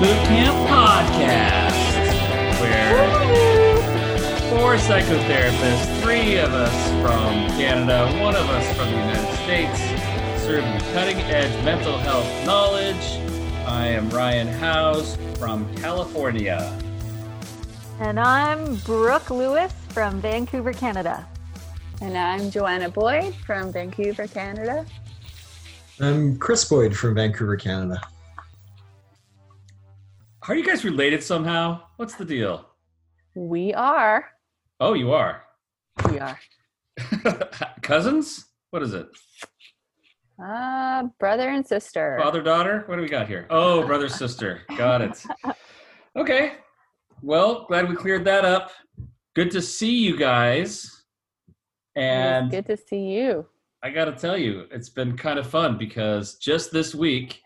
Boot Camp podcast, where four psychotherapists, three of us from Canada, one of us from the United States, serve you cutting edge mental health knowledge. I am Ryan House from California. And I'm Brooke Lewis from Vancouver, Canada. And I'm Joanna Boyd from Vancouver, Canada. I'm Chris Boyd from Vancouver, Canada. Are you guys related somehow? What's the deal? We are. Oh, you are. We are. Cousins? What is it? Uh, brother and sister. Father, daughter? What do we got here? Oh, brother, sister. Got it. Okay. Well, glad we cleared that up. Good to see you guys. And It's good to see you. I got to tell you, it's been kind of fun because just this week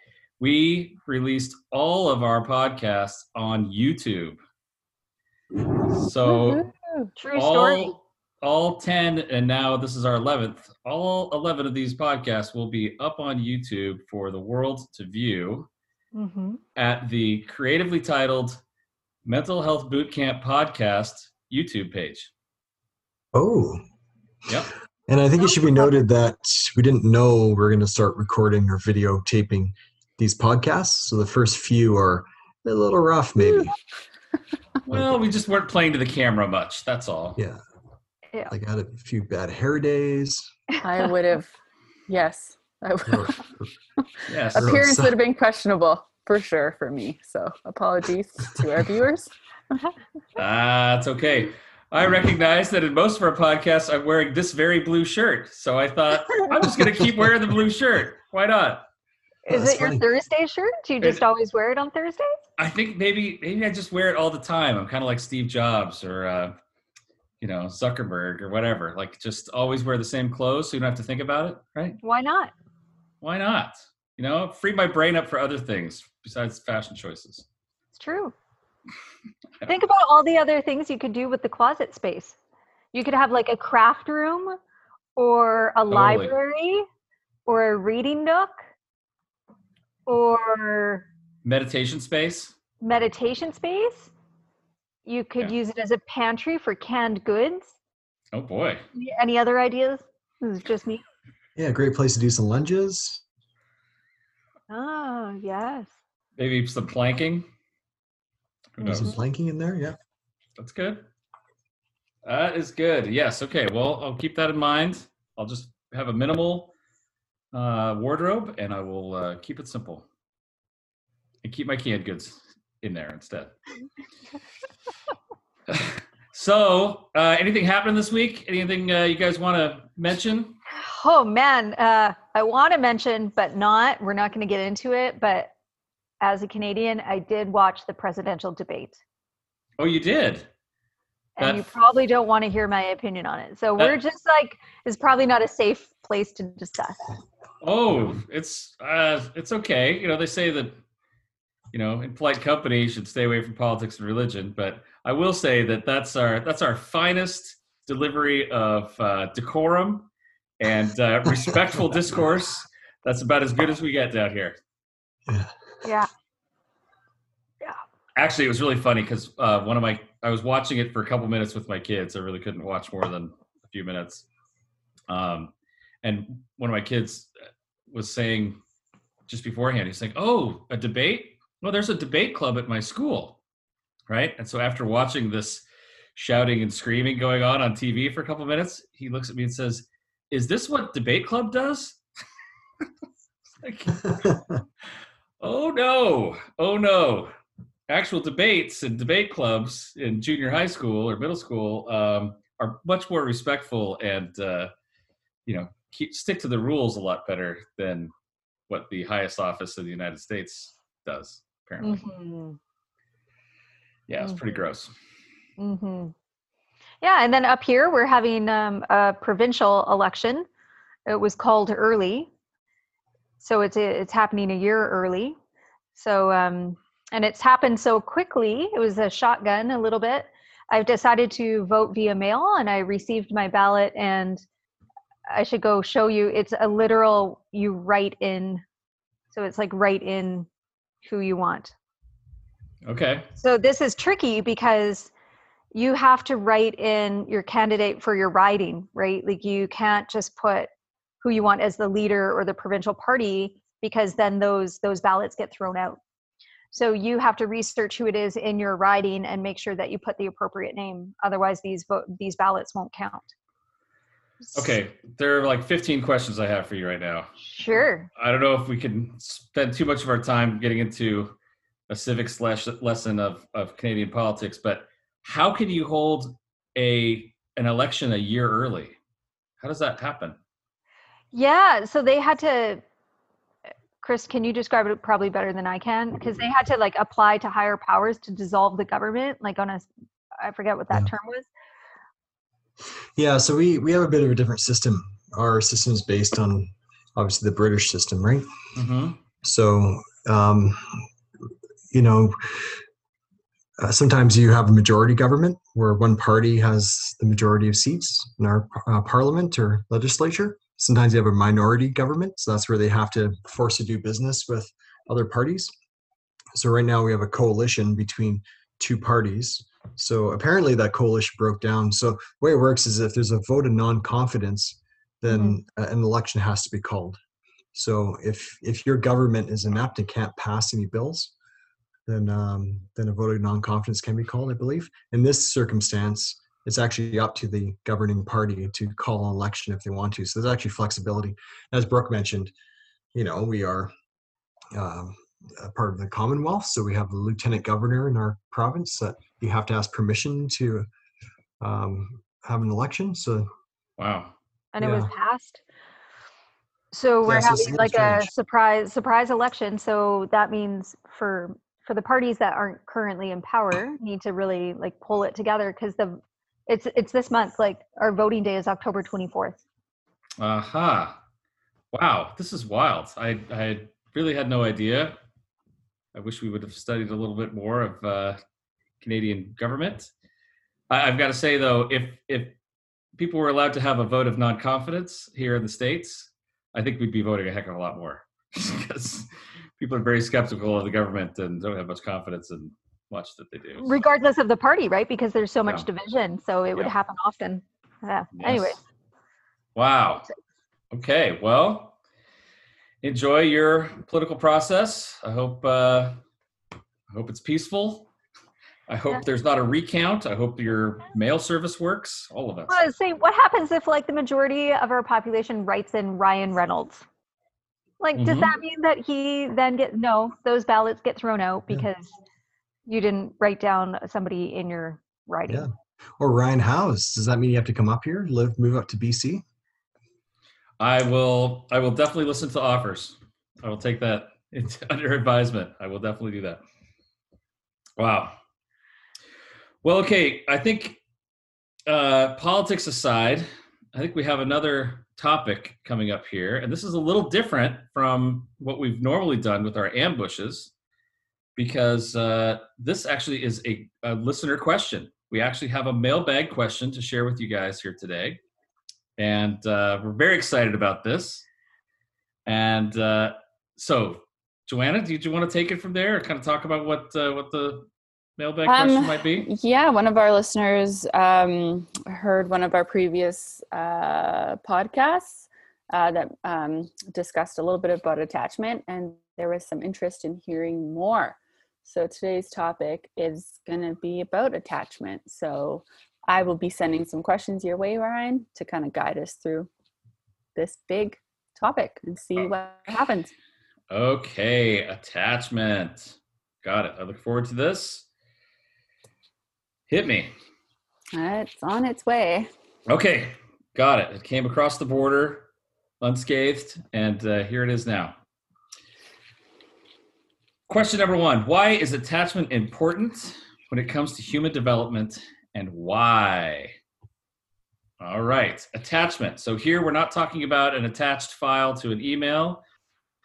we released all of our podcasts on YouTube. So Woohoo. True story. all, all 10 and now this is our 11th all 11 of these podcasts will be up on youtube for the world to view hmm at the creatively titled mental health bootcamp podcast youtube page Oh, yep and I think it should be noted that we didn't know we are going to start recording or videotaping these podcasts. So the first few are a little rough, maybe. well we just weren't playing to the camera much that's all Yeah. Yeah. I got a few bad hair days. I would have, yes. I would, yes appearance would have been questionable for sure for me. So apologies to our viewers. that's okay i recognize that in most of our podcasts i'm wearing this very blue shirt so i thought i'm just going to keep wearing the blue shirt why not Is that's it your. Thursday shirt? Do you just It- always wear it on Thursdays? I think maybe maybe I just wear it all the time. I'm kind of like Steve Jobs or uh, you know Zuckerberg or whatever. Like just always wear the same clothes so you don't have to think about it, right? Why not? Why not? You know, free my brain up for other things besides fashion choices. It's true. Think about all the other things you could do with the closet space. You could have like a craft room or a Totally. library or a reading nook or Meditation space. meditation space. You could Yeah. use it as a pantry for canned goods. Oh boy. Any- Any other ideas? This is just me. yeah, great place to do some lunges. Oh, yes. Maybe some planking. Who Do some planking in there. Yeah. That's good. That is good. Yes. Okay. Well, I'll keep that in mind. I'll just have a minimal uh, wardrobe, and I will uh, keep it simple, and keep my canned goods in there instead. so, uh, anything happened this week? Anything uh, you guys want to mention? Oh, man. Uh, I want to mention, but not. We're not going to get into it. But as a Canadian, I did watch the presidential debate. Oh, you did. And That- you probably don't want to hear my opinion on it. So That- we're just like, it's probably not a safe place to discuss. Oh, it's uh, it's okay. You know, they say that you know, in polite company, you should stay away from politics and religion. But I will say that that's our that's our finest delivery of uh, decorum and uh, respectful discourse. That's about as good as we get down here. Yeah. Yeah. Actually, it was really funny because uh, one of my I was watching it for a couple minutes with my kids. I really couldn't watch more than a few minutes. Um, and one of my kids was saying just beforehand, he's like, "Oh, a debate? Well, there's a debate club at my school, right?" And so after watching this shouting and screaming going on on TV for a couple minutes, he looks at me and says, "Is this what debate club does?" like, oh no, oh no. Actual debates and debate clubs in junior high school or middle school um, are much more respectful and uh, you know keep stick to the rules a lot better than what the highest office of the United States does. Apparently, Mhm. yeah, it's pretty gross. hmm Yeah, and then up here we're having um, a provincial election. It was called early, so it's it's happening a year early. So um, and it's happened so quickly. It was a shotgun a little bit. I've decided to vote via mail, and I received my ballot. And I should go show you. It's a literal. You write in, so it's like write in who you want. Okay. So this is tricky because you have to write in your candidate for your riding, right? Like you can't just put who you want as the leader or the provincial party because then those those ballots get thrown out. So you have to research who it is in your riding and make sure that you put the appropriate name. Otherwise, these vote these ballots won't count. Okay. There are like 15 questions I have for you right now. Sure. I don't know if we can spend too much of our time getting into a civics slash lesson of, of Canadian politics, but how can you hold a an election a year early? How does that happen? Yeah. So they had to. Chris, can you describe it probably better than I can? Mm-hmm. Because they had to like apply to higher powers to dissolve the government, like on a, I forget what that Yeah. term was. Yeah, so we we have a bit of a different system. Our system is based on obviously the British system, right? Mm-hmm. So, um, you know, uh, sometimes you have a majority government where one party has the majority of seats in our uh, parliament or legislature. Sometimes you have a minority government, so that's where they have to force to do business with other parties. So right now we have a coalition between two parties. So apparently that coalition broke down. So the way it works is if there's a vote of non-confidence, then uh, an election has to be called. So if if your government is inept and can't pass any bills, then um, then a vote of non-confidence can be called, I believe. In this circumstance, it's actually up to the governing party to call an election if they want to. So there's actually flexibility. As Brooke mentioned, you know, we are um, part of the Commonwealth, so we have a lieutenant governor in our province that you have to ask permission to um, have an election. So Wow. and it was passed. So we're Yeah, so having little like a surprise surprise election. So that means for for the parties that aren't currently in power need to really like pull it together because the it's it's this month. Like our voting day is October twenty fourth. Aha. Wow. This is wild. I, I really had no idea. I wish we would have studied a little bit more of uh, Canadian government. I, I've got to say though, if if people were allowed to have a vote of non-confidence here in the states, I think we'd be voting a heck of a lot more because people are very skeptical of the government and don't have much confidence in much that they do. Regardless of the party, right? Because there's so much Yeah. division. So it would happen often. Yeah. Yes. Anyway. Wow. Okay. Well, enjoy your political process. I hope uh, I hope it's peaceful. I hope Yeah. there's not a recount. I hope your mail service works. All of it. Well, say what happens if like the majority of our population writes in Ryan Reynolds? Like, does Mhm. that mean that he then get no? Those ballots get thrown out Yeah. because you didn't write down somebody in your writing. Yeah. or Ryan House, does that mean you have to come up here, live, move up to BC? I will. I will definitely listen to offers. I will take that under advisement. I will definitely do that. Wow. Well, okay. I think uh, politics aside, I think we have another topic coming up here, and this is a little different from what we've normally done with our ambushes, because uh, this actually is a, a listener question. We actually have a mailbag question to share with you guys here today and uh, we're very excited about this. And uh, so, Joanna, did you want to take it from there, or kind of talk about what uh, what the mailbag Um, question might be? Yeah, one of our listeners um, heard one of our previous uh, podcasts uh, that um, discussed a little bit about attachment, and there was some interest in hearing more. So today's topic is going to be about attachment. So I will be sending some questions your way, Ryan, to kind of guide us through this big topic and see what happens. Okay, attachment. Got it. I look forward to this. Hit me. It's on its way. Okay, got it. It came across the border unscathed, and uh, here it is now. Question number one Why is attachment important when it comes to human development and why? All right, attachment. So here we're not talking about an attached file to an email.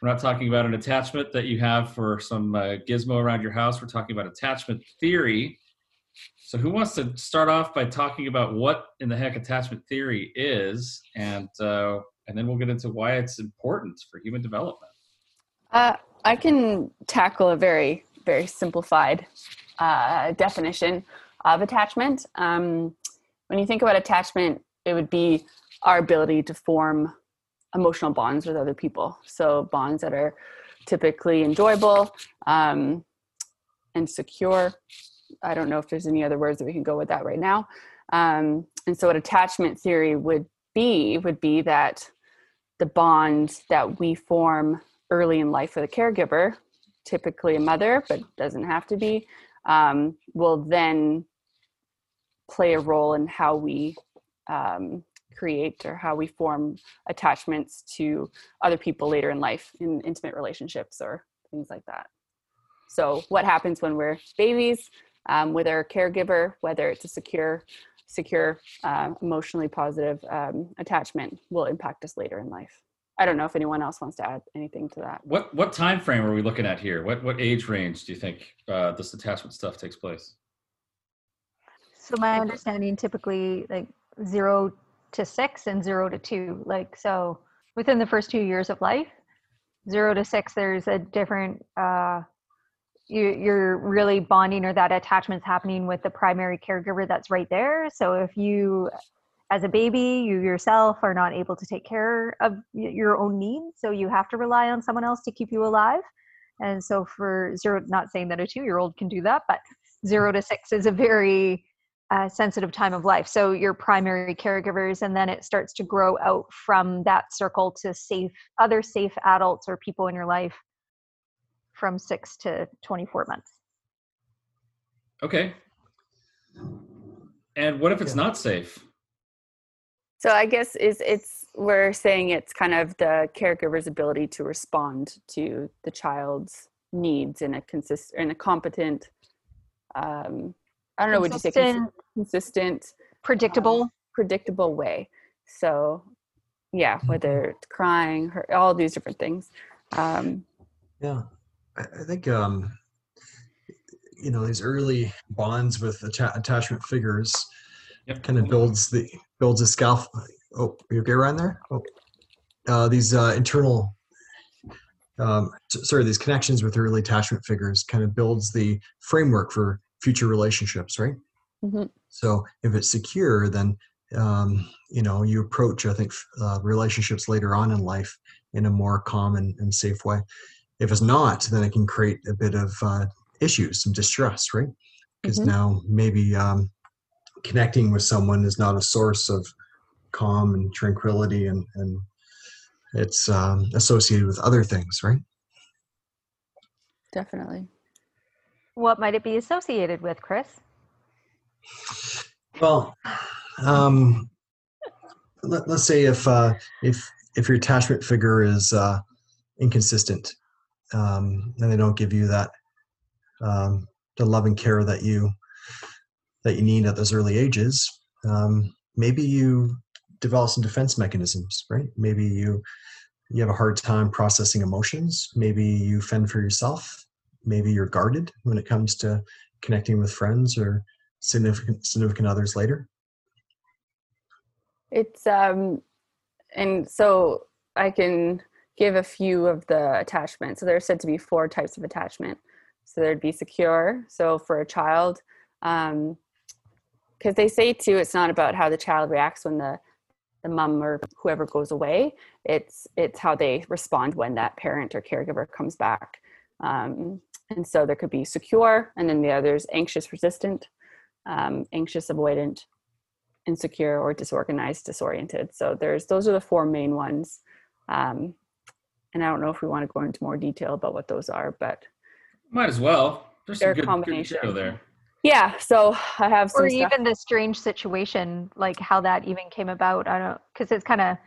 We're not talking about an attachment that you have for some uh, gizmo around your house. We're talking about attachment theory. So, who wants to start off by talking about what in the heck attachment theory is, and uh, and then we'll get into why it's important for human development. Uh, I can tackle a very, very simplified uh, definition of attachment. Um, when you think about attachment, it would be our ability to form emotional bonds with other people. So, bonds that are typically enjoyable um, and secure. I don't know if there's any other words that we can go with that right now. Um, and so, what attachment theory would be would be that the bond that we form early in life with a caregiver, typically a mother, but doesn't have to be, um, will then play a role in how we um, create or how we form attachments to other people later in life in intimate relationships or things like that. So, what happens when we're babies um, with our caregiver, whether it's a secure, secure, uh, emotionally positive um, attachment, will impact us later in life. I don't know if anyone else wants to add anything to that. What what time frame are we looking at here? What what age range do you think uh, this attachment stuff takes place? So my understanding typically like zero to six and zero to two. Like so within the first two years of life, zero to six, there's a different uh you you're really bonding or that attachment's happening with the primary caregiver that's right there. So if you as a baby, you yourself are not able to take care of your own needs, so you have to rely on someone else to keep you alive. And so, for zero, not saying that a two year old can do that, but zero to six is a very uh, sensitive time of life. So, your primary caregivers, and then it starts to grow out from that circle to safe, other safe adults or people in your life from six to 24 months. Okay. And what if it's not safe? So I guess is it's we're saying it's kind of the caregiver's ability to respond to the child's needs in a consist in a competent um I don't know would you say consistent, consistent predictable um, predictable way. So yeah, mm-hmm. whether it's crying, her, all these different things. Um yeah. I, I think um you know these early bonds with atta- attachment figures yep. kind of builds the builds a scaffold. Oh, you okay around there? Oh, uh, these uh, internal, um, sorry, these connections with early attachment figures kind of builds the framework for future relationships, right? Mm-hmm. So if it's secure, then um, you know you approach, I think, uh, relationships later on in life in a more calm and, and, safe way. If it's not, then it can create a bit of uh, issues, some distress, right? Because mm-hmm. now maybe um, connecting with someone is not a source of calm and tranquility and, and it's um, associated with other things right? Definitely. What might it be associated with chris? Well um, let, us say if uh, if if your attachment figure is uh, inconsistent um, and they don't give you that um, the love and care that you that you need at those early ages, um, maybe you develop some defense mechanisms, right? Maybe you you have a hard time processing emotions. Maybe you fend for yourself. Maybe you're guarded when it comes to connecting with friends or significant significant others later. It's um, and so I can give a few of the attachments. So there's said to be four types of attachment. So there'd be secure. So for a child, um, because they say too it's not about how the child reacts when the the mom or whoever goes away. It's it's how they respond when that parent or caregiver comes back. Um, and so there could be secure and then the others anxious resistant um, anxious avoidant insecure or disorganized disoriented. So there's those are the four main ones. Um, and i don't know if we want to go into more detail about what those are but might as well. There's some good, combination. good there yeah so i have or even stuff. the strange situation like how that even came about i don't because it's kind of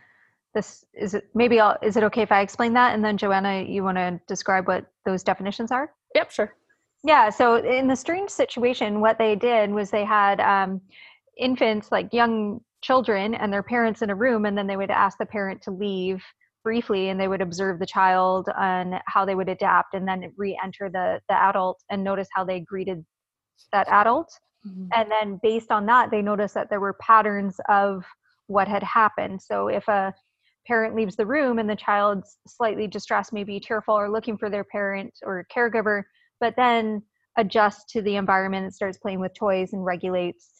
this is it maybe i'll is it okay if i explain that? And then joanna you want to describe what those definitions are? Yep sure. Yeah so in the strange situation what they did was they had um, infants like young children and their parents in a room and then they would ask the parent to leave briefly and they would observe the child and how they would adapt and then re-enter the the adult and notice how they greeted that adult mm-hmm. and then based on that they noticed that there were patterns of what had happened so if a parent leaves the room and the child's slightly distressed, maybe tearful or looking for their parent or caregiver, but then adjusts to the environment and starts playing with toys and regulates.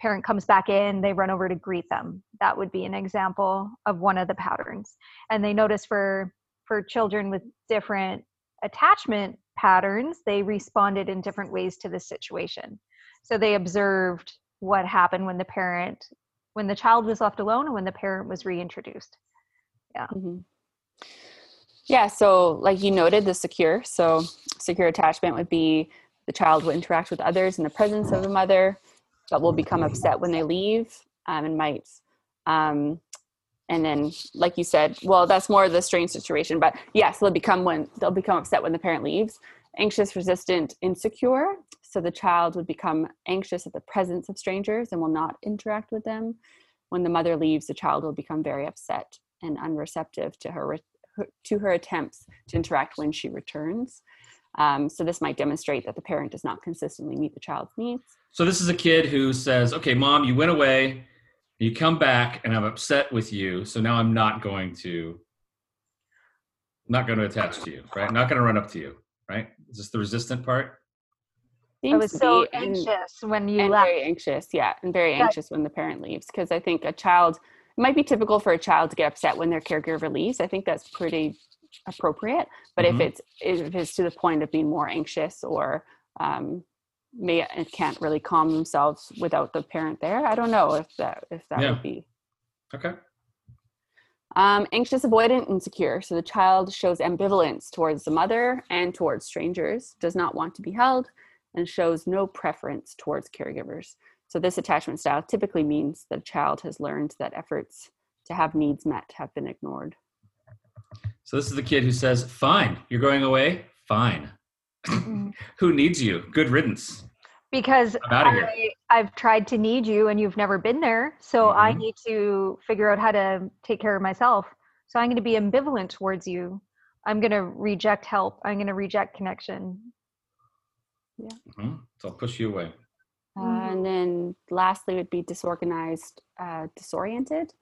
Parent comes back in, they run over to greet them. That would be an example of one of the patterns. And they notice for for children with different attachment patterns, they responded in different ways to the situation. So they observed what happened when the parent when the child was left alone and when the parent was reintroduced. Yeah. Mm-hmm. Yeah. So, like you noted, the secure. So, secure attachment would be the child will interact with others in the presence of the mother, but will become upset when they leave um, and might. Um, and then, like you said, well, that's more of the strange situation. But yes, they'll become when they'll become upset when the parent leaves. Anxious, resistant, insecure. So the child would become anxious at the presence of strangers and will not interact with them. When the mother leaves, the child will become very upset and unreceptive to her to her attempts to interact when she returns. Um, so this might demonstrate that the parent does not consistently meet the child's needs. So this is a kid who says, "Okay, mom, you went away, you come back, and I'm upset with you. So now I'm not going to, not going to attach to you, right? I'm not going to run up to you, right? Is this the resistant part? I was so anxious and, when you and left. Very anxious, yeah, and very anxious when the parent leaves because I think a child it might be typical for a child to get upset when their caregiver leaves. I think that's pretty appropriate. But mm-hmm. if it's if it's to the point of being more anxious or um, may can't really calm themselves without the parent there, I don't know if that if that yeah. would be okay. Um, anxious, avoidant, insecure. So the child shows ambivalence towards the mother and towards strangers, does not want to be held, and shows no preference towards caregivers. So, this attachment style typically means that a child has learned that efforts to have needs met have been ignored. So, this is the kid who says, Fine, you're going away? Fine. Mm-hmm. who needs you? Good riddance. Because I, I've tried to need you and you've never been there. So, mm-hmm. I need to figure out how to take care of myself. So, I'm going to be ambivalent towards you. I'm going to reject help. I'm going to reject connection. Yeah. Mm-hmm. So I'll push you away. Uh, and mm-hmm. then lastly would be disorganized, uh, disoriented.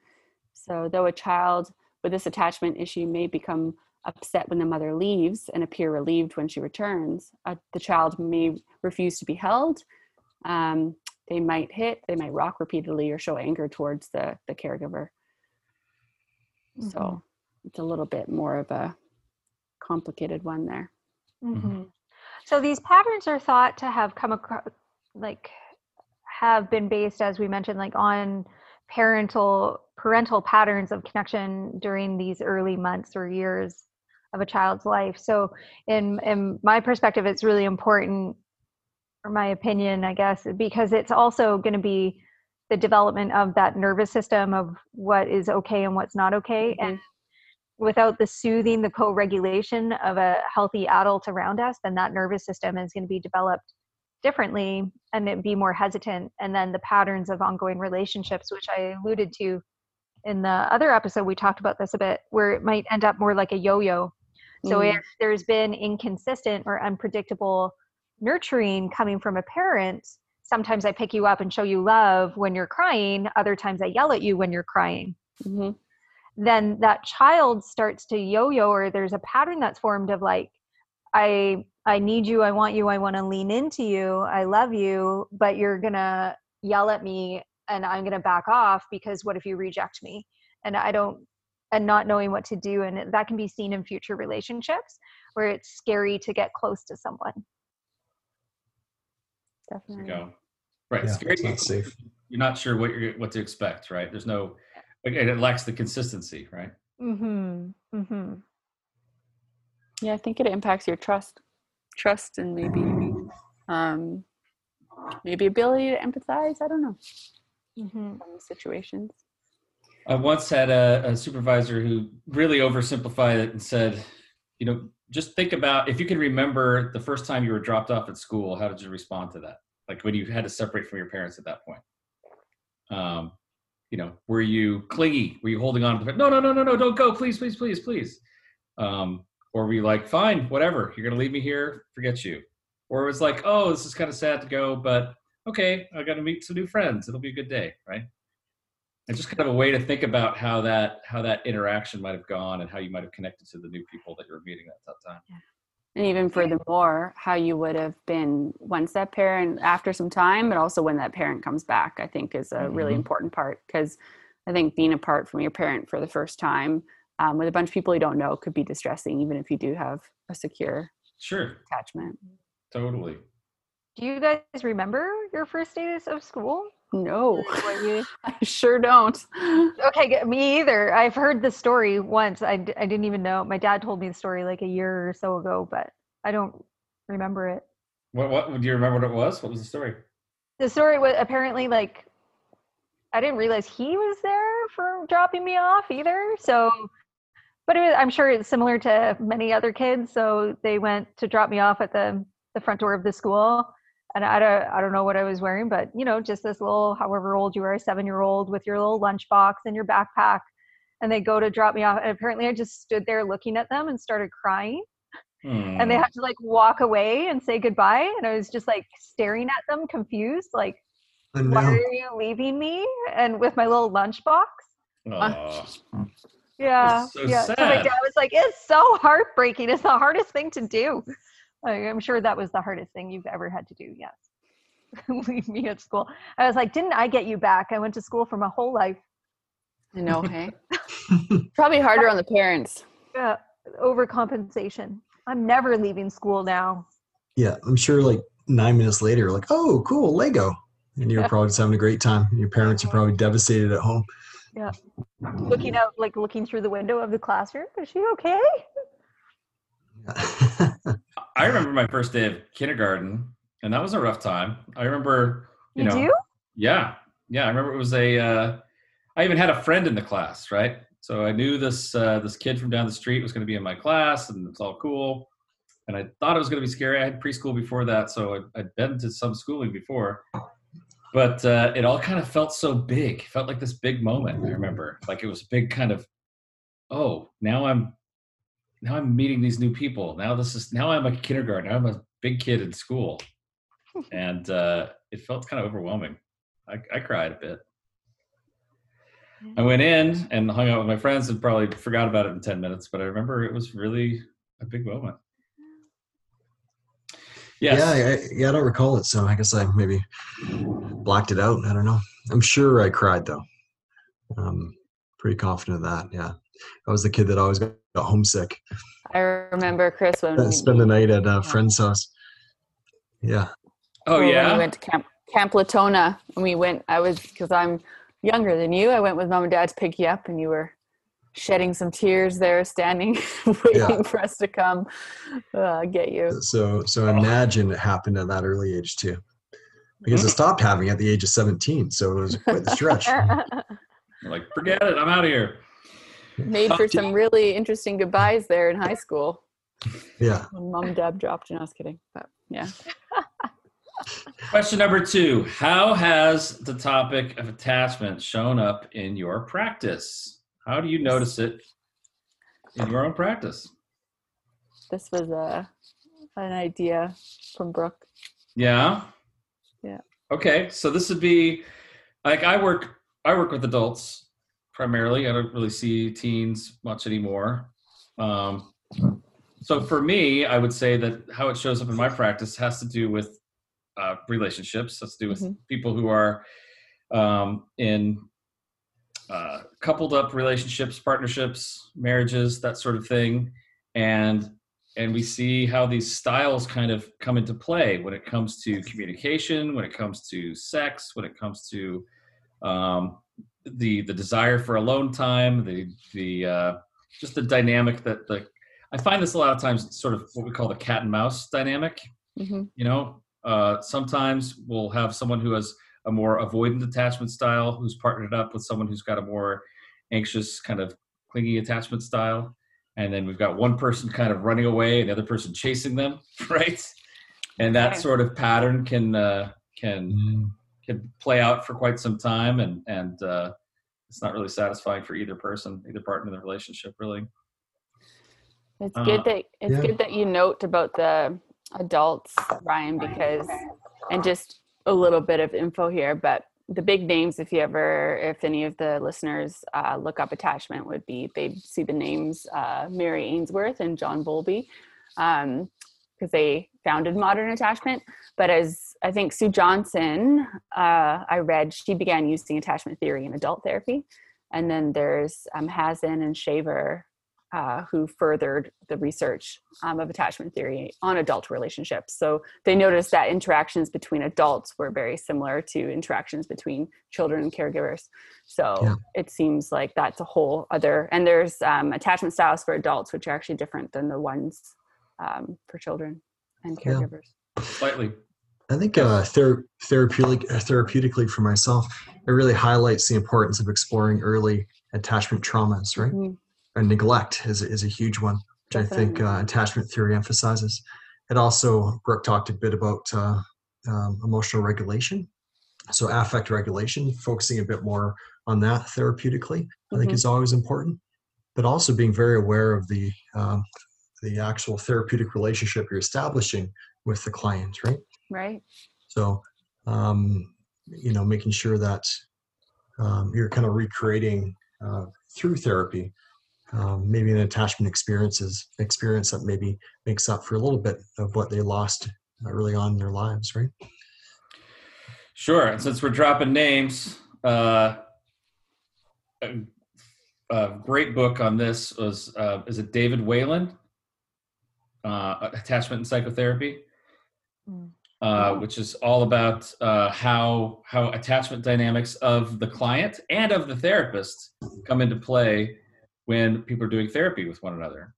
So though a child with this attachment issue may become upset when the mother leaves and appear relieved when she returns, uh, the child may refuse to be held. Um, they might hit, they might rock repeatedly, or show anger towards the, the caregiver. Mm-hmm. So it's a little bit more of a complicated one there. Mm-hmm. So these patterns are thought to have come across, like, have been based, as we mentioned, like on parental parental patterns of connection during these early months or years of a child's life. So, in in my perspective, it's really important, or my opinion, I guess, because it's also going to be the development of that nervous system of what is okay and what's not okay, mm-hmm. and without the soothing, the co-regulation of a healthy adult around us, then that nervous system is going to be developed differently and it be more hesitant. And then the patterns of ongoing relationships, which I alluded to in the other episode, we talked about this a bit, where it might end up more like a yo-yo. So mm. if there's been inconsistent or unpredictable nurturing coming from a parent, sometimes I pick you up and show you love when you're crying. Other times I yell at you when you're crying. Mm-hmm then that child starts to yo-yo or there's a pattern that's formed of like i i need you i want you i want to lean into you i love you but you're gonna yell at me and i'm gonna back off because what if you reject me and i don't and not knowing what to do and that can be seen in future relationships where it's scary to get close to someone definitely go right yeah, scary. not safe you're not sure what you're what to expect right there's no Again, it lacks the consistency, right? Mm-hmm. Mm-hmm. Yeah, I think it impacts your trust, trust, and maybe, um, maybe ability to empathize. I don't know. Mm-hmm. situations. I once had a, a supervisor who really oversimplified it and said, you know, just think about if you can remember the first time you were dropped off at school, how did you respond to that? Like when you had to separate from your parents at that point. Um, you know, were you clingy? Were you holding on to the, no, no, no, no, no, don't go, please, please, please, please. Um, or were you like, fine, whatever, you're to leave me here, forget you. Or it was like, oh, this is kind of sad to go, but okay, I got to meet some new friends. It'll be a good day, right? And just kind of a way to think about how that how that interaction might have gone and how you might have connected to the new people that you were meeting at that time. And even furthermore, how you would have been once that parent after some time, but also when that parent comes back, I think is a really Mhm. important part because I think being apart from your parent for the first time um, with a bunch of people you don't know could be distressing, even if you do have a secure Sure, attachment. totally. Do you guys remember your first days of school? No, I sure don't. okay, g- me either. I've heard the story once. I, d- I didn't even know. My dad told me the story like a year or so ago, but I don't remember it. What what do you remember what it was? What was the story? The story was apparently like I didn't realize he was there for dropping me off either. So, but it was, I'm sure it's similar to many other kids. So they went to drop me off at the the front door of the school, and I don't I don't know what I was wearing, but you know, just this little however old you are, seven year old with your little lunchbox and your backpack, and they go to drop me off, and apparently I just stood there looking at them and started crying. And they Hmm. had to like walk away and say goodbye. And i was just like staring at them confused like I why are you leaving me? And with my little lunchbox. Aw. yeah so yeah. So my dad was like it's so heartbreaking. It's the hardest thing to do like, i'm sure that was the hardest thing you've ever had to do yes leave me at school i was like didn't i get you back i went to school for my whole life I know, hey? Probably harder on the parents. yeah overcompensation i'm never leaving school now Yeah, I'm sure like nine minutes later, like, oh, cool, Lego. And you're probably just having a great time. Your parents are probably devastated at home. Yeah. Looking out like looking through the window of the classroom is she okay I remember my first day of kindergarten, and that was a rough time. I remember, you, you, know, do yeah, yeah. I remember it was a. Uh, I even had a friend in the class, right? So I knew this uh, this kid from down the street was going to be in my class, and it's all cool. And I thought it was going to be scary. I had preschool before that, so I'd, I'd been to some schooling before, but uh, it all kind of felt so big. Felt like this big moment. I remember, like it was a big kind of, oh, now I'm now I'm meeting these new people. Now this is now I'm a kindergarten. I'm a big kid in school, and uh, it felt kind of overwhelming. I, I cried a bit. I went in and hung out with my friends and probably forgot about it in ten minutes. But I remember it was really a big moment. Yes. Yeah, I, yeah, I don't recall it, so I guess I maybe blocked it out. I don't know. I'm sure I cried though. Um, pretty confident of that. Yeah, I was the kid that always got, got homesick. I remember Chris when Uh, we, Spend the night at a friend's house. Yeah, oh when yeah. we went to Camp Camp Latona and we went. I was because I'm younger than you. I went with mom and dad to pick you up, and you were shedding some tears there, standing waiting for us to come uh, get you. so so imagine it happened at that early age too, because it stopped happening at the age of 17. So it was quite the stretch. like forget it. I'm out of here. Made for some really interesting goodbyes there in high school Yeah. when mom and dad dropped you. No, I was kidding, but yeah. Question number two: How has the topic of attachment shown up in your practice? How do you notice it in your own practice? This was a an idea from Brooke. Yeah. Yeah. Okay, so this would be like I work I work with adults primarily. I don't really see teens much anymore. Um, so for me, I would say that how it shows up in my practice has to do with uh, relationships. Has to do with Mhm. people who are um, in uh, coupled up relationships, partnerships, marriages, that sort of thing, and and we see how these styles kind of come into play when it comes to communication, when it comes to sex, when it comes to um, the the desire for alone time, the the uh, just the dynamic that the I find this a lot of times sort of what we call the cat and mouse dynamic. hmm You know, uh, sometimes we'll have someone who has a more avoidant attachment style who's partnered up with someone who's got a more anxious kind of clingy attachment style and then we've got one person kind of running away and the other person chasing them right and that Okay. sort of pattern can uh, can Can play out for quite some time and and uh, it's not really satisfying for either person either partner in the relationship really It's Uh, good that it's yeah. good that you note about the adults, Ryan, because and just a little bit of info here, but the big names, if you ever, if any of the listeners uh, look up attachment, would be they'd see the names uh, Mary Ainsworth and John Bowlby, because um, they founded modern attachment. But as I think Sue Johnson, uh, I read, she began using attachment theory in adult therapy, and then there's um, Hazan and Shaver uh, who furthered the research um, of attachment theory on adult relationships. So they noticed that interactions between adults were very similar to interactions between children and caregivers. So yeah. it seems like that's a whole other, and there's um, attachment styles for adults, which are actually different than the ones um, for children and caregivers. Yeah. Slightly. I think uh, ther- therapeutic, uh, therapeutically for myself, it really highlights the importance of exploring early attachment traumas, right? Mm-hmm and neglect is, is a huge one, which Definitely. I think uh, attachment theory emphasizes. It also, Brooke talked a bit about uh, um, emotional regulation. So, affect regulation, focusing a bit more on that therapeutically, I think mm-hmm. is always important. But also being very aware of the um, the actual therapeutic relationship you're establishing with the client, right? Right. So, um, you know, making sure that um, you're kind of recreating uh, through therapy um, maybe an attachment experiences experience that maybe makes up for a little bit of what they lost early on in their lives, right? Sure. And since we're dropping names, uh, a, a, great book on this was uh, is it David Wallin, uh, Attachment and Psychotherapy, mm. Uh, which is all about uh, how how attachment dynamics of the client and of the therapist come into play when people are doing therapy with one another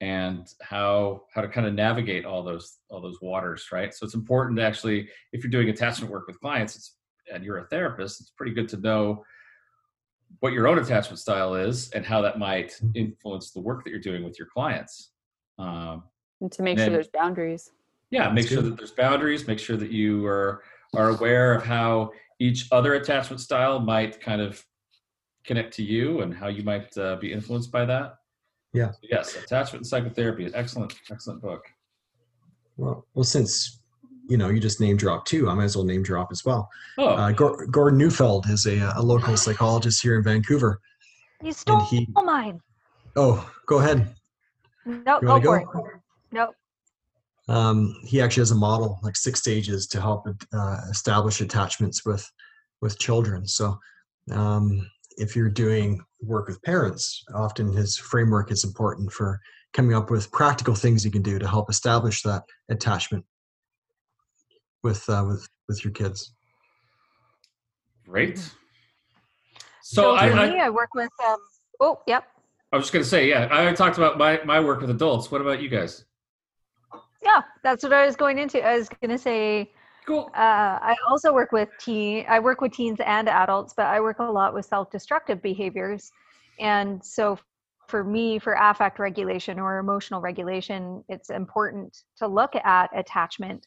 and how how to kind of navigate all those all those waters right? So it's important to actually if you're doing attachment work with clients it's and you're a therapist it's pretty good to know what your own attachment style is and how that might influence the work that you're doing with your clients. Um, and to make and sure there's boundaries yeah make sure that there's boundaries make sure that you are are aware of how each other attachment style might kind of connect to you and how you might uh, be influenced by that. Yeah. yes, attachment and psychotherapy, is excellent, excellent book. Well, well, since you know you just name drop too, I might as well name drop as well. Oh. Uh, Gordon Neufeld is a, a local psychologist here in Vancouver. You stole he, mine. Oh, go ahead. No, go, go for it. Nope. Um, he actually has a model, like six stages, to help uh, establish attachments with with children. So um, if you're doing work with parents, often his framework is important for coming up with practical things you can do to help establish that attachment with uh, with with your kids. Great. So, so I, me, I, I, work with. Um, oh, yep. I was just going to say, yeah, I talked about my my work with adults. What about you guys? Yeah, that's what I was going into. I was going to say Cool. Uh, I also work with teen. I work with teens and adults, but I work a lot with self-destructive behaviors, and so for me, for affect regulation or emotional regulation, it's important to look at attachment,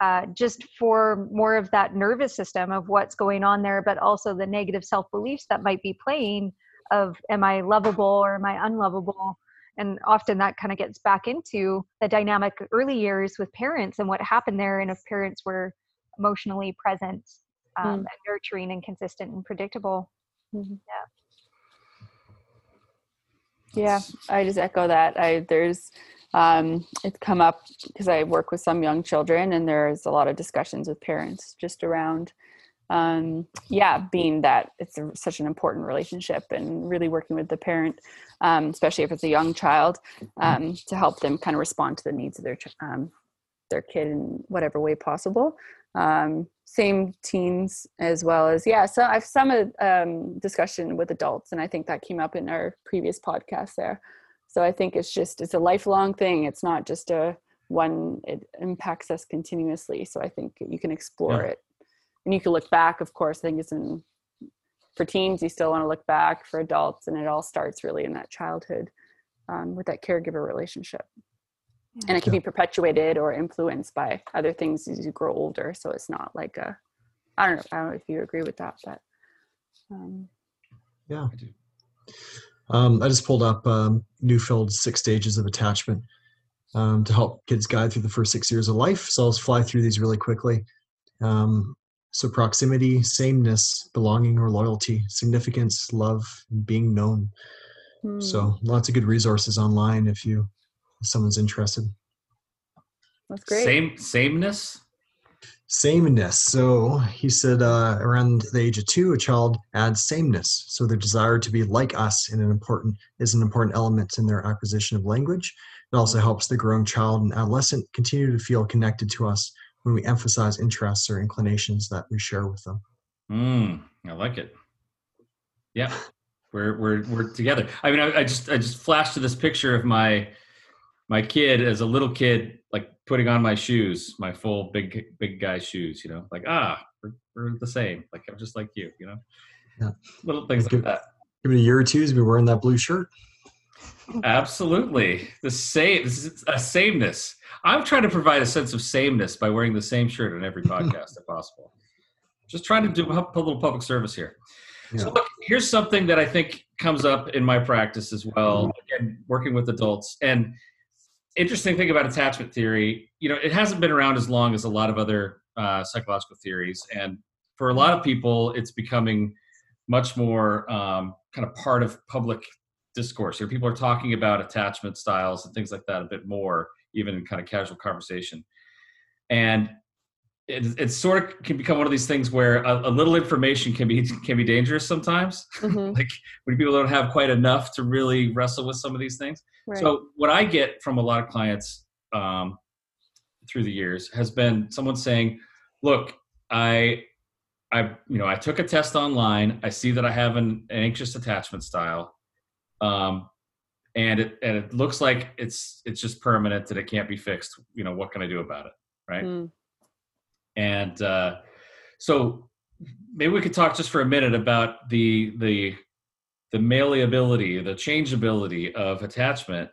uh, just for more of that nervous system of what's going on there, but also the negative self-beliefs that might be playing. Of am I lovable or am I unlovable? And often that kind of gets back into the dynamic early years with parents and what happened there and if parents were emotionally present um, mm. and nurturing and consistent and predictable mm-hmm. yeah yeah i just echo that i there's um, it's come up because i work with some young children and there's a lot of discussions with parents just around um, yeah, being that it's a, such an important relationship and really working with the parent, um, especially if it's a young child, um, to help them kind of respond to the needs of their um, their kid in whatever way possible. Um, same teens as well as yeah. So I've some um, discussion with adults, and I think that came up in our previous podcast there. So I think it's just it's a lifelong thing. It's not just a one. It impacts us continuously. So I think you can explore yeah. it and you can look back of course i think it's in for teens you still want to look back for adults and it all starts really in that childhood um, with that caregiver relationship. Yeah. and it can be perpetuated or influenced by other things as you grow older so it's not like a i don't know i don't know if you agree with that but um, yeah. I do. Um, i just pulled up um, Neufeld's six stages of attachment um, to help kids guide through the first six years of life. So i'll fly through these really quickly. Um, So proximity, sameness, belonging or loyalty, significance, love, being known. Hmm. So lots of good resources online if you if someone's interested. that's great. Same sameness. Sameness. So he said uh, around the age of two, a child adds sameness. So the desire to be like us in an important is an important element in their acquisition of language. It also helps the growing child and adolescent continue to feel connected to us when we emphasize interests or inclinations that we share with them. Mm, I like it. Yeah, we're we're we're together. I mean, I, I just I just flashed to this picture of my my kid as a little kid, like putting on my shoes, my full big big guy shoes. You know, like ah, we're, we're the same. Like I'm just like you. You know, Yeah. little things like that. Give it a year or two, he's been wearing that blue shirt. Absolutely, the same this is a sameness. I'm trying to provide a sense of sameness by wearing the same shirt on every podcast if possible. Just trying to do a little public service here. Yeah. So look, here's something that I think comes up in my practice as well. Again, working with adults, and interesting thing about attachment theory, you know, it hasn't been around as long as a lot of other uh, psychological theories, and for a lot of people, it's becoming much more um, kind of part of public discourse. here. people are talking about attachment styles and things like that a bit more, even in kind of casual conversation, and it, it sort of can become one of these things where a, a little information can be can be dangerous sometimes. Mhm, like when people don't have quite enough to really wrestle with some of these things. right. So what I get from a lot of clients um, through the years has been someone saying, "Look, I, I, you know, I took a test online. I see that I have an, an anxious attachment style, um, and it and it looks like it's it's just permanent that it can't be fixed. You know, what can I do about it? Right? Mm, and uh, so maybe we could talk just for a minute about the the the malleability, the changeability of attachment,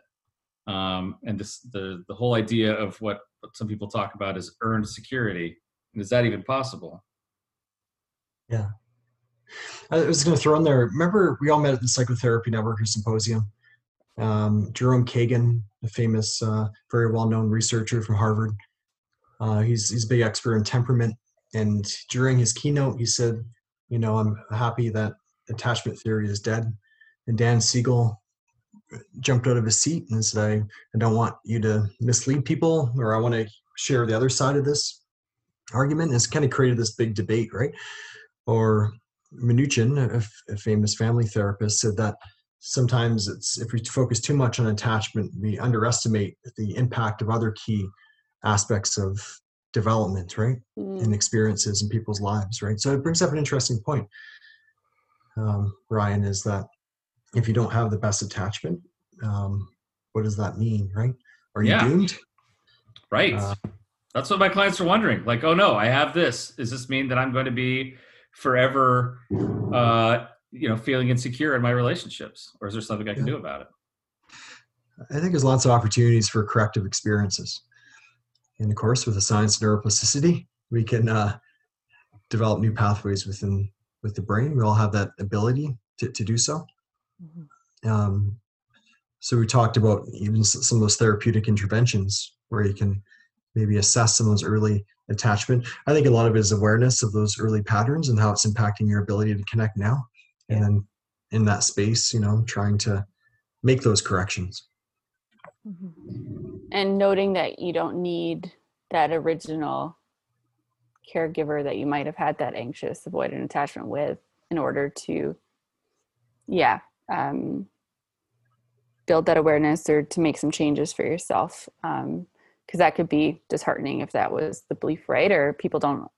um, and this the the whole idea of what, what some people talk about is earned security. And is that even possible? I was going to throw in there. Remember, we all met at the Psychotherapy Network Symposium. Um, Jerome Kagan, a famous, uh, very well-known researcher from Harvard, uh, he's he's a big expert in temperament. And during his keynote, he said, "You know, I'm happy that attachment theory is dead." And Dan Siegel jumped out of his seat and said, "I, I don't want you to mislead people, or I want to share the other side of this argument." And it's kind of created this big debate, right? Or Minuchin, a, a famous family therapist, said that sometimes it's if we focus too much on attachment, we underestimate the impact of other key aspects of development, right, mm, and experiences in people's lives, right. So it brings up an interesting point, um, Ryan, is that if you don't have the best attachment, um, what does that mean, right? Are you Yeah. doomed? Right. Uh, That's what my clients are wondering. Like, oh no, I have this. Does this mean that I'm going to be forever, uh, you know, feeling insecure in my relationships, or is there something I can Yeah. do about it? I think there's lots of opportunities for corrective experiences. And of course, with the science of neuroplasticity, we can uh, develop new pathways within with the brain. We all have that ability to, to do so. mhm. Um, so we talked about even some of those therapeutic interventions where you can maybe assess some of those early attachment. I think a lot of it is awareness of those early patterns and how it's impacting your ability to connect now. And then in that space, you know, trying to make those corrections. Mhm. And noting that you don't need that original caregiver that you might have had that anxious avoidant attachment with in order to, yeah, um, build that awareness or to make some changes for yourself. Because that could be disheartening if that was the belief, right? Or people don't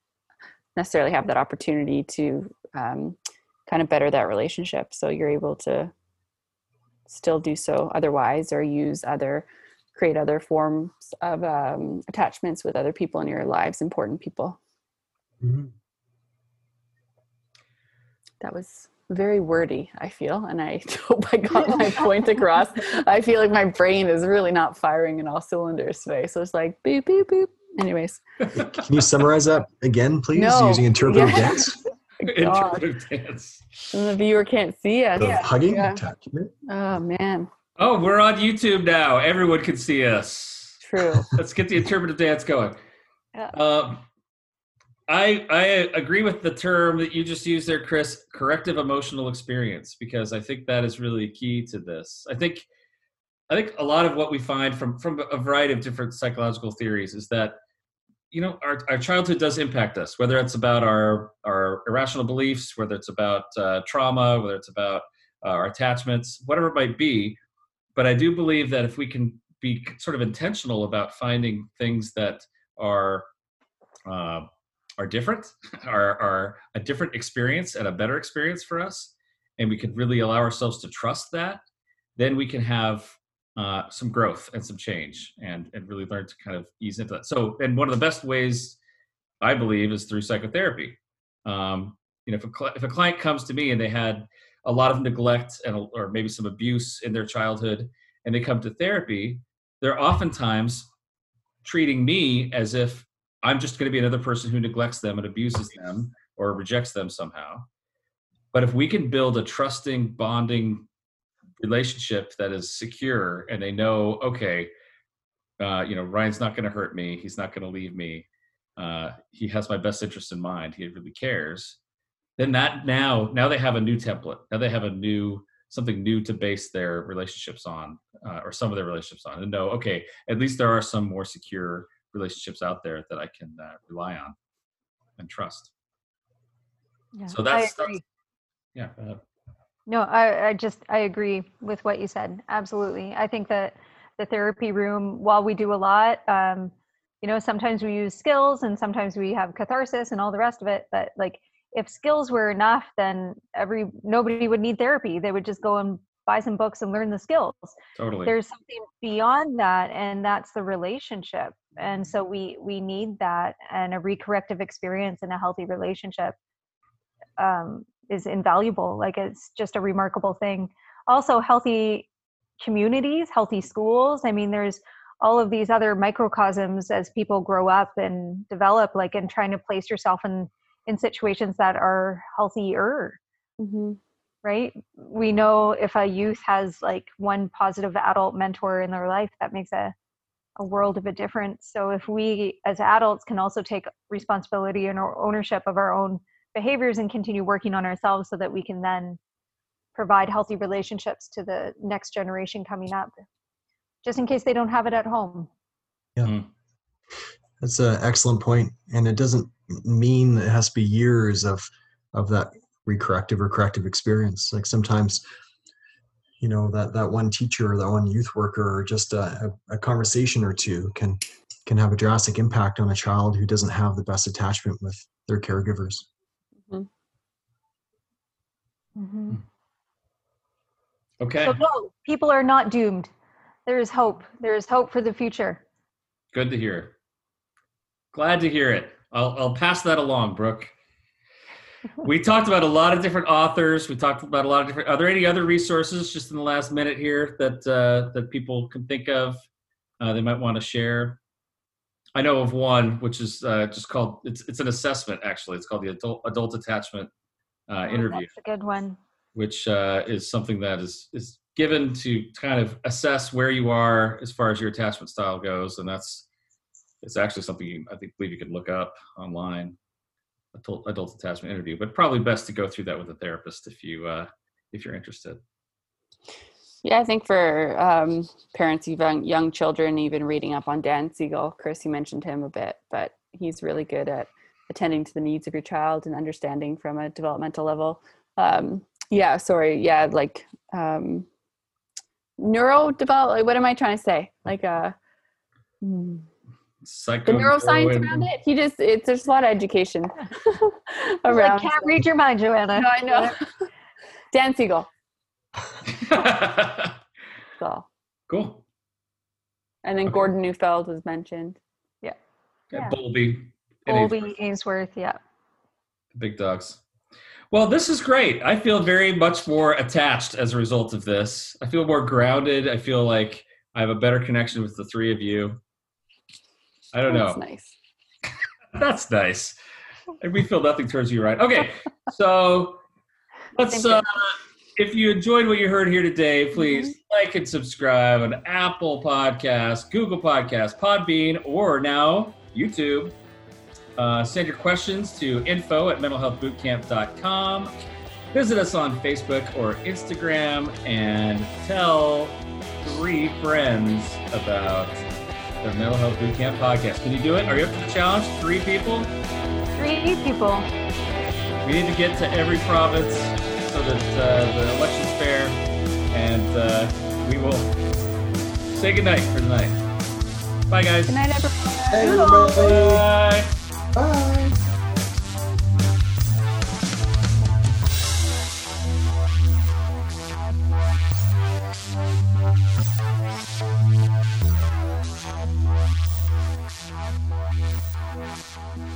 necessarily have that opportunity to um, kind of better that relationship. So you're able to still do so otherwise or use other create other forms of um, attachments with other people in your lives important people Mhm. that was very wordy i feel and i hope i got my point across i feel like my brain is really not firing in all cylinders today so it's like beep beep beep anyways Can you summarize that again, please, No. using interpretive Yeah. dance? Interpretive dance. and the viewer can't see us Of hugging, Yeah. attachment. oh man Oh, we're on YouTube now. Everyone can see us. true Let's get the interpretive dance going. Yeah. Um, I I agree with the term that you just used there, Chris. Corrective emotional experience, because I think that is really key to this. I think I think a lot of what we find from from a variety of different psychological theories is that you know our, our childhood does impact us whether it's about our our irrational beliefs whether it's about uh, trauma whether it's about uh, our attachments whatever it might be but i do believe that if we can be sort of intentional about finding things that are uh, are different are, are a different experience and a better experience for us and we can really allow ourselves to trust that then we can have uh, some growth and some change and, and really learn to kind of ease into that. So, and one of the best ways I believe is through psychotherapy. Um, you know, if a, cl- if a client comes to me and they had a lot of neglect and or maybe some abuse in their childhood and they come to therapy, they're oftentimes treating me as if I'm just going to be another person who neglects them and abuses them or rejects them somehow. But if we can build a trusting, bonding relationship that is secure and they know okay uh, you know ryan's not going to hurt me he's not going to leave me uh, he has my best interest in mind he really cares then that now now they have a new template now they have a new something new to base their relationships on uh, or some of their relationships on and know okay at least there are some more secure relationships out there that i can uh, rely on and trust Yeah, so that's, that's yeah. No, I, I just I agree with what you said. Absolutely. I think that the therapy room, while we do a lot, um, you know, sometimes we use skills and sometimes we have catharsis and all the rest of it. But like, if skills were enough, then every nobody would need therapy. They would just go and buy some books and learn the skills. totally There's something beyond that, and that's the relationship. And so we we need that, and a recorrective experience and a healthy relationship um, is invaluable. Like it's just a remarkable thing. Also, healthy communities, healthy schools. I mean, there's all of these other microcosms as people grow up and develop, like in trying to place yourself in in situations that are healthier. hmm Right? We know if a youth has like one positive adult mentor in their life, that makes a a world of a difference. So if we as adults can also take responsibility and ownership of our own behaviors and continue working on ourselves so that we can then provide healthy relationships to the next generation coming up just in case they don't have it at home yeah mm-hmm. That's an excellent point, and it doesn't mean it has to be years of of that recorrective or corrective experience. Like sometimes, you know, that that one teacher or that one youth worker or just a, a, a conversation or two can can have a drastic impact on a child who doesn't have the best attachment with their caregivers. mm-hmm. okay so no people are not doomed there is hope there is hope for the future Good to hear. Glad to hear it. I'll, I'll pass that along, Brooke. We talked about a lot of different authors. We talked about a lot of different. Are there any other resources just in the last minute here that uh, that people can think of? Uh, they might want to share. I know of one, which is uh, just called. It's it's an assessment actually. It's called the adult adult attachment uh, Oh, interview that's a good one which uh, is something that is is given to kind of assess where you are as far as your attachment style goes, and that's it's actually something you, I think believe you can look up online, adult, adult attachment interview. But probably best to go through that with a therapist if you uh, if you're interested. Yeah, I think for um, parents of young, children, even reading up on Dan Siegel, Chris, you mentioned him a bit, but he's really good at attending to the needs of your child and understanding from a developmental level. Um, yeah, sorry. Yeah, like um, neuro develop. What am I trying to say? Like uh, hmm, Psycho the neuroscience neuro- around it. He just it's there's a lot of education I around. can't read your mind joanna No, I know. Dan Siegel. So. cool. And then Okay. Gordon Neufeld was mentioned. Yeah, Yeah. Bowlby. and Ainsworth. Bowlby Ainsworth, yeah. Big dogs. Well, this is great. I feel very much more attached as a result of this. I feel more grounded. I feel like I have a better connection with the three of you. I don't know. That's know. nice. That's nice. And we feel nothing towards you, right? Okay, so let's. Uh, if you enjoyed what you heard here today, please like and subscribe on Apple Podcasts, Google Podcasts, Podbean, or now YouTube. Uh, send your questions to info at mentalhealthbootcamp.com. Visit us on Facebook or Instagram and tell three friends about the Mental Health Bootcamp podcast. Can you do it? Are you up to the challenge? Three people? Three people. We need to get to every province so that uh, the election's fair, and uh, we will say goodnight for tonight. Bye, guys. Good night, everyone. Hey, everybody. Bye. Bye. we